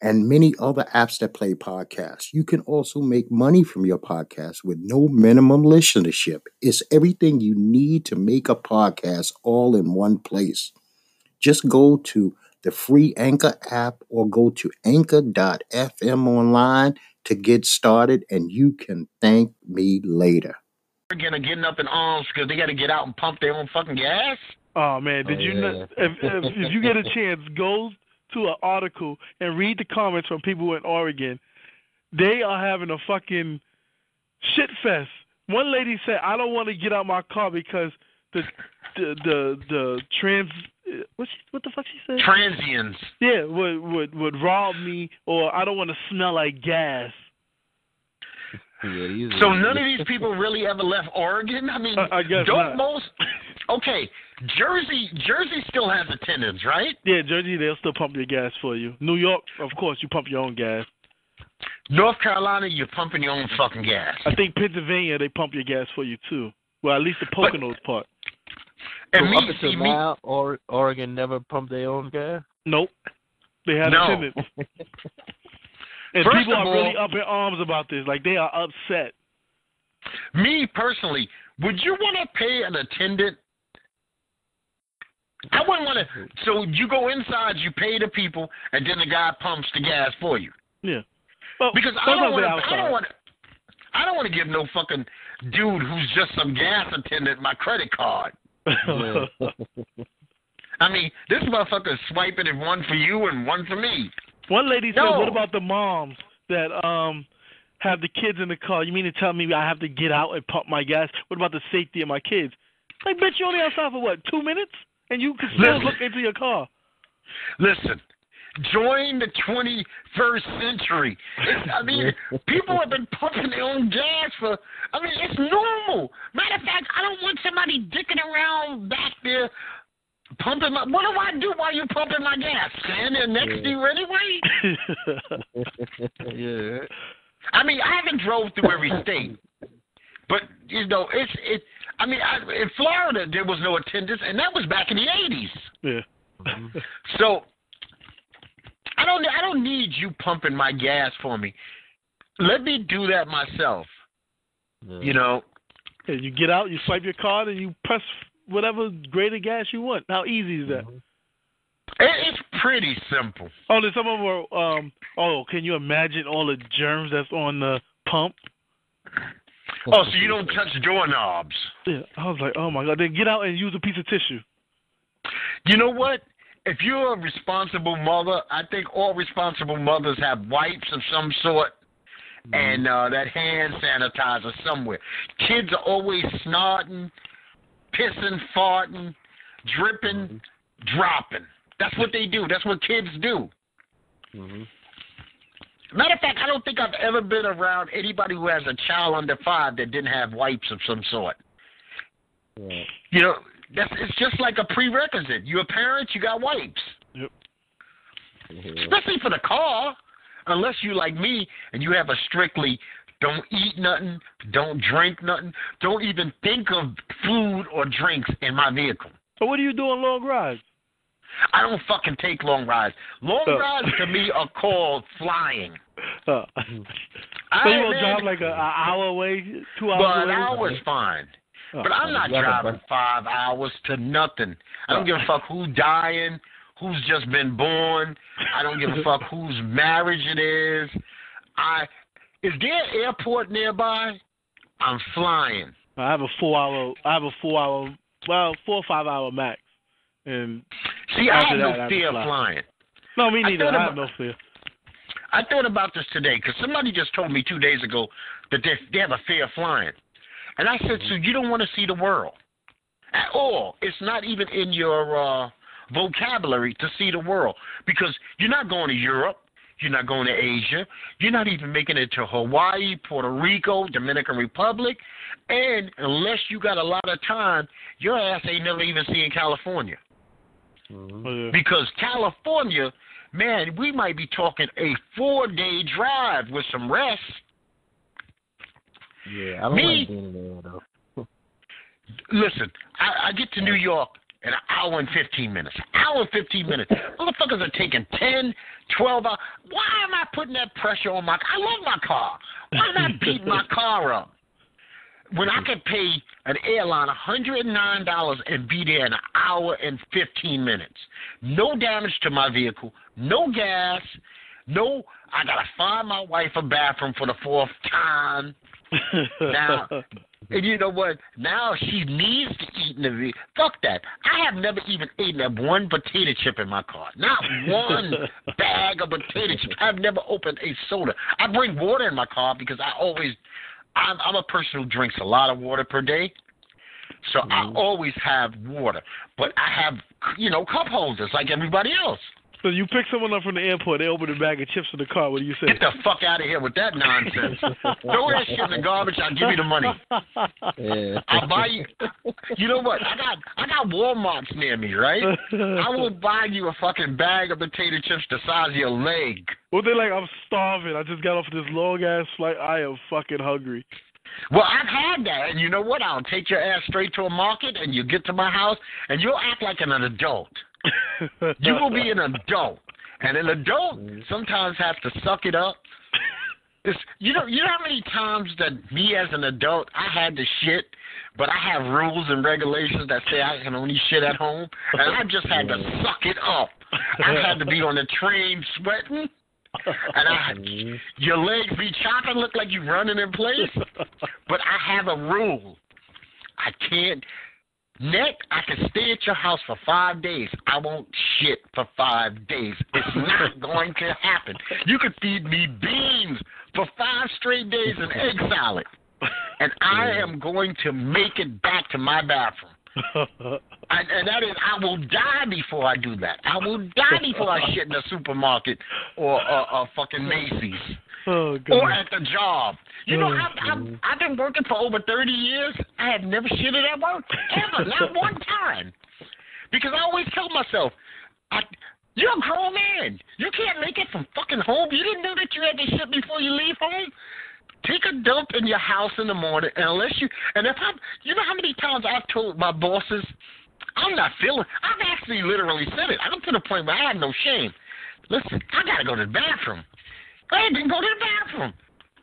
and many other apps that play podcasts. You can also make money from your podcast with no minimum listenership. It's everything you need to make a podcast all in one place. Just go to the free Anchor app or go to anchor.fm online to get started, and you can thank me later. Again, are getting up in arms because they got to get out and pump their own fucking gas. Oh man, did Oh, you yeah. know? If, if if you get a chance, go to an article and read the comments from people in Oregon. They are having a fucking shit fest. One lady said, "I don't want to get out my car because the the the, the trans what she, what the fuck she said? Transients. yeah, would would would rob me, or I don't want to smell like gas." Yeah, So none of these people really ever left Oregon. I mean, I- I guess don't not. most? Okay, Jersey. Jersey still has attendants, right? Yeah, Jersey, they'll still pump your gas for you. New York, of course, you pump your own gas. North Carolina, you're pumping your own fucking gas. I think Pennsylvania, they pump your gas for you too. Well, at least the But- Poconos part. And so me, up until me. now, or, Oregon never pumped their own gas. Nope. They had No. attendants. And First people are all- really up in arms about this. Like they are upset. Me personally, would you want to pay an attendant? I wouldn't want to. So you go inside, you pay the people, and then the guy pumps the gas for you. Yeah. Well, Because I don't want to. I don't want to. I don't want to give no fucking dude who's just some gas attendant my credit card. Yeah. I mean, this motherfucker is swiping it one for you and one for me. One lady said, No. "What about the moms that um have the kids in the car? You mean to tell me I have to get out and pump my gas? What about the safety of my kids? Like, bitch, you only outside for what? Two minutes, and you can still Listen. look into your car. Listen, join the 21st century. It's, I mean, people have been pumping their own gas for. I mean, it's normal. Matter of fact, I don't want somebody dicking around back there pumping my. What do I do while you pumping my gas? Stand there next to you anyway. yeah. I mean, I haven't drove through every state, but you know, it's it. I mean, I, in Florida there was no attendance, and that was back in the '80s. yeah. So I don't I don't need you pumping my gas for me. Let me do that myself. Yeah. You know, Yeah, you get out, you swipe your card, and you press whatever grade of gas you want. How easy is that? it, it's pretty simple. Oh, then some of them are. Um, oh, can you imagine all the germs that's on the pump? Oh, so you don't touch doorknobs. Yeah, I was like, oh my god. Then get out and use a piece of tissue. You know what? If you're a responsible mother, I think all responsible mothers have wipes of some sort and uh, that hand sanitizer somewhere. Kids are always snorting, pissing, farting, dripping, dropping. That's what they do. That's what kids do. hmm Matter of fact, I don't think I've ever been around anybody who has a child under five that didn't have wipes of some sort. Right. You know, that's it's just like a prerequisite. You're a parent, you got wipes. Yeah. especially for the car, unless you like me and you have a strictly don't eat nothing, don't drink nothing, don't even think of food or drinks in my vehicle. So what do you do on long rides? I don't fucking take long rides. Long Oh. rides to me are called flying. Oh. I so you gonna drive like a, a hour away, two hours Well, an away? hour's fine. Oh, But I'm oh, not driving five hours to nothing. I don't give a fuck who's dying, who's just been born. I don't give a fuck whose marriage it is. I is there an airport nearby? I'm flying. I have a four hour. I have a four hour. Well, four or five hour max. And See, I have that, I no fear of flying. no, me I neither. thought I have about- no fear. I thought about this today because somebody just told me two days ago that they, they have a fear of flying. And I said, so you don't want to see the world at all. It's not even in your uh, vocabulary to see the world because you're not going to Europe. You're not going to Asia. You're not even making it to Hawaii, Puerto Rico, Dominican Republic. And unless you got a lot of time, your ass ain't never even seen California. Mhm. Oh. Because California, man, we might be talking a four day drive with some rest. Yeah, I don't Me- like being there though. Listen, I, I get to New York in an hour and 15 minutes. Hour and 15 minutes. Motherfuckers are taking 10, 12 hours. Why am I putting that pressure on my car? I love my car. Why am I beating my car up? When I can pay an airline $109 and be there in an hour and 15 minutes. No damage to my vehicle, no gas, no, I gotta find my wife a bathroom for the fourth time. Now- And you know what? Now she needs to eat in the ve- Fuck that. I have never even eaten a one potato chip in my car. Not one bag of potato chips. I've never opened a soda. I bring water in my car because I always, I'm, I'm a person who drinks a lot of water per day. So I Mhm. always have water. But I have, you know, cup holders like everybody else. So you pick someone up from the airport, they open a bag of chips in the car. What do you say? Get the fuck out of here with that nonsense. Throw that shit in the garbage. I'll give you the money. Yeah. I'll buy you. You know what? I got I got Walmart's near me, right? I will buy you a fucking bag of potato chips the size of your leg. Well, they're like, I'm starving. I just got off this long ass flight. I am fucking hungry. Well, I've had that, and you know what? I'll take your ass straight to a market, and you get to my house, and you'll act like an adult. You will be an adult, and an adult sometimes has to suck it up. It's, you know, you know how many times that me as an adult I had to shit, but I have rules and regulations that say I can only shit at home, and I just had to suck it up. I had to be on the train sweating, and I your legs be chopping, look like you running in place. But I have a rule. I can't. Nick, I can stay at your house for five days. I won't shit for five days. It's not going to happen. You could feed me beans for five straight days and egg salad, and I am going to make it back to my bathroom. And, and that is, I will die before I do that. I will die before I shit in a supermarket or uh, uh, fucking Macy's oh, or at the job. You know, Oh, I've, I've, I've been working for over 30 years. I have never shitted at work, ever, not one time. Because I always tell myself, I, you're a grown man. You can't make it from fucking home. You didn't know that you had to shit before you leave home. Take a dump in your house in the morning, and unless you, and if I'm, you know how many times I've told my bosses, I'm not feeling. I've actually literally said it. I'm to the point where I have no shame. Listen, I gotta go to the bathroom. I didn't go to the bathroom.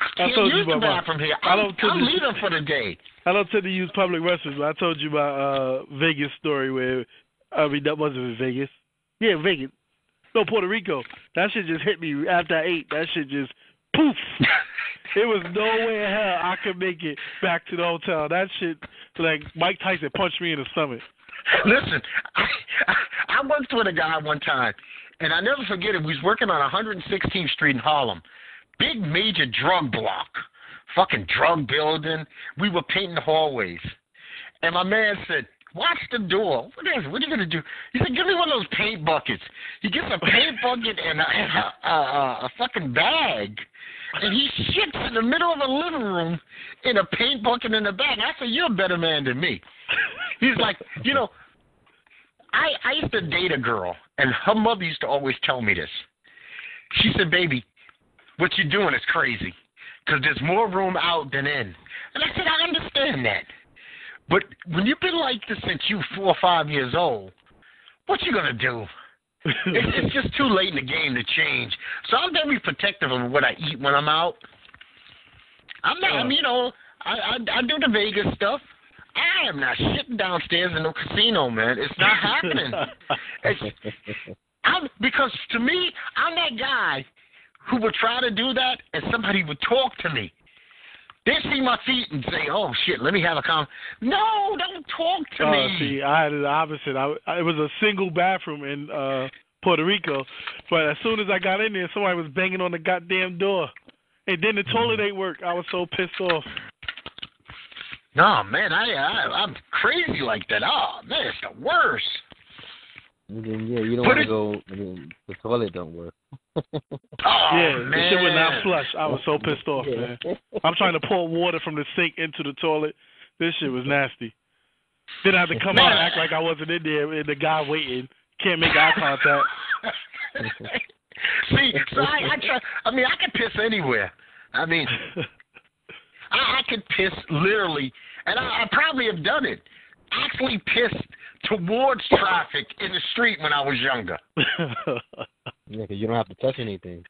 I I can't told you use the about my- bathroom here. I I'm, don't I'm you- leaving for the day. I don't tend to use public restrooms. but I told you my uh Vegas story where I mean that wasn't in Vegas. Yeah, Vegas. No, Puerto Rico. That shit just hit me after I ate. That shit just poof. It was no way in hell I could make it back to the hotel. That shit like Mike Tyson punched me in the stomach. Listen, I, I, I worked with a guy one time, and I never forget it. We was working on 116th Street in Harlem, big major drug block, fucking drug building. We were painting the hallways, and my man said, "Watch the door. What is? What are you gonna do?" He said, "Give me one of those paint buckets." He gets a paint bucket and a, and a, a, a, a fucking bag. And he shits in the middle of a living room in a paint bucket in a bag. I said, "You're a better man than me." He's like, you know, I I used to date a girl, and her mother used to always tell me this. She said, "Baby, what you're doing is crazy, because there's more room out than in." And I said, "I understand that, but when you've been like this since you four or five years old, what you gonna do?" It's, it's just too late in the game to change. So I'm very protective of what I eat when I'm out. I'm not, I'm, you know, I, I I do the Vegas stuff. I am not shitting downstairs in no casino, man. It's not happening. It's, I'm, because to me, I'm that guy who would try to do that, and somebody would talk to me. They see my feet and say, "Oh shit, let me have a con." No, don't talk to Oh, me. see, I had it opposite. I, I it was a single bathroom in uh Puerto Rico, but as soon as I got in there, somebody was banging on the goddamn door, and then the toilet ain't work. I was so pissed off. No, man, I, I I'm crazy like that. Oh man, it's the worst. And then, yeah, you don't want to go. I mean, the toilet don't work. Oh yeah, man, the shit would not flush. I was so pissed off, Yeah. man. I'm trying to pour water from the sink into the toilet. This shit was nasty. Then I had to come out and act like I wasn't in there, and the guy waiting can't make eye contact. See, so I, I try. I mean, I can piss anywhere. I mean, I, I could piss literally, and I, I probably have done it. Actually, pissed towards traffic in the street when I was younger. Yeah, 'cause you don't have to touch anything.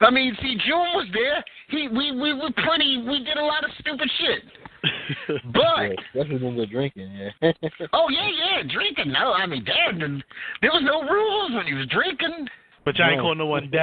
I mean, see, June was there. He, we, we were pretty. We did a lot of stupid shit. Yeah, But especially when we're drinking. Yeah. oh yeah, yeah, drinking. No, I mean, damn, there was no rules when he was drinking. but y'all ain't No. call no one dad.